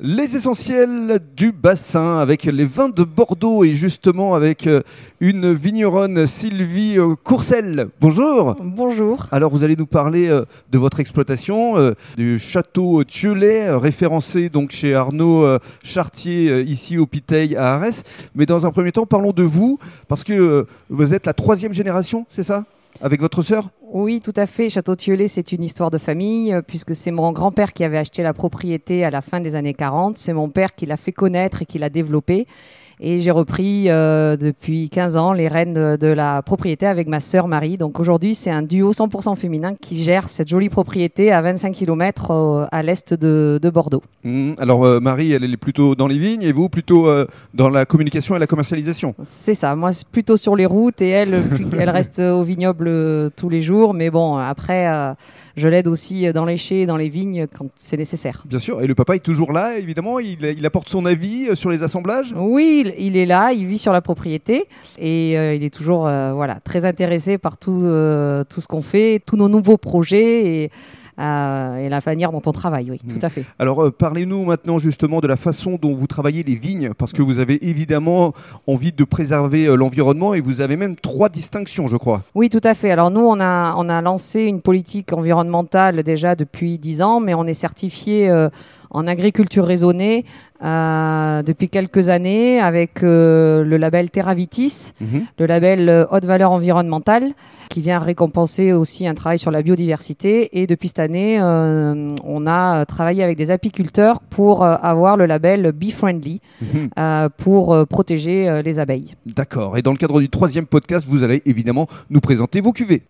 Les essentiels du bassin avec les vins de Bordeaux et justement avec euh, une vigneronne Sylvie euh, Courcel. Bonjour. Bonjour. Alors vous allez nous parler euh, de votre exploitation du château Thieulay référencé donc chez Arnaud Chartier ici au Piteil à Arès. Mais dans un premier temps, parlons de vous parce que vous êtes la troisième génération, c'est ça? Avec votre sœur? Oui, tout à fait. Château Thieulay, c'est une histoire de famille, euh, puisque c'est mon grand-père qui avait acheté la propriété à la fin des années 40. C'est mon père qui l'a fait connaître et qui l'a développé. Et j'ai repris euh, depuis 15 ans les rênes de, la propriété avec ma sœur Marie. Donc aujourd'hui, c'est un duo 100% féminin qui gère cette jolie propriété à 25 km euh, à l'est de, Bordeaux. Mmh. alors euh, Marie, elle est plutôt dans les vignes et vous plutôt dans la communication et la commercialisation? C'est ça. Moi, plutôt sur les routes et elle, elle reste au vignoble tous les jours. Mais bon, après je l'aide aussi dans les chais, dans les vignes quand c'est nécessaire. Bien sûr, et le papa est toujours là, évidemment, il, apporte son avis sur les assemblages? Oui, il, est là, il vit sur la propriété et euh, il est toujours euh, voilà, très intéressé par tout, euh, tout ce qu'on fait, tous nos nouveaux projets. Et, et la manière dont on travaille, oui, tout hmm. à fait. Alors, parlez-nous maintenant justement de la façon dont vous travaillez les vignes, parce que vous avez évidemment envie de préserver l'environnement et vous avez même trois distinctions, je crois. Oui, tout à fait. Alors, nous, on a, on a lancé une politique environnementale déjà depuis dix ans, mais on est certifié en agriculture raisonnée euh, depuis quelques années avec euh, le label Terravitis, mhm. le label euh, haute valeur environnementale, qui vient récompenser aussi un travail sur la biodiversité. Et depuis cette année, on a travaillé avec des apiculteurs pour avoir le label Bee Friendly mhm. pour protéger les abeilles. D'accord. Et dans le cadre du troisième podcast, vous allez évidemment nous présenter vos cuvées.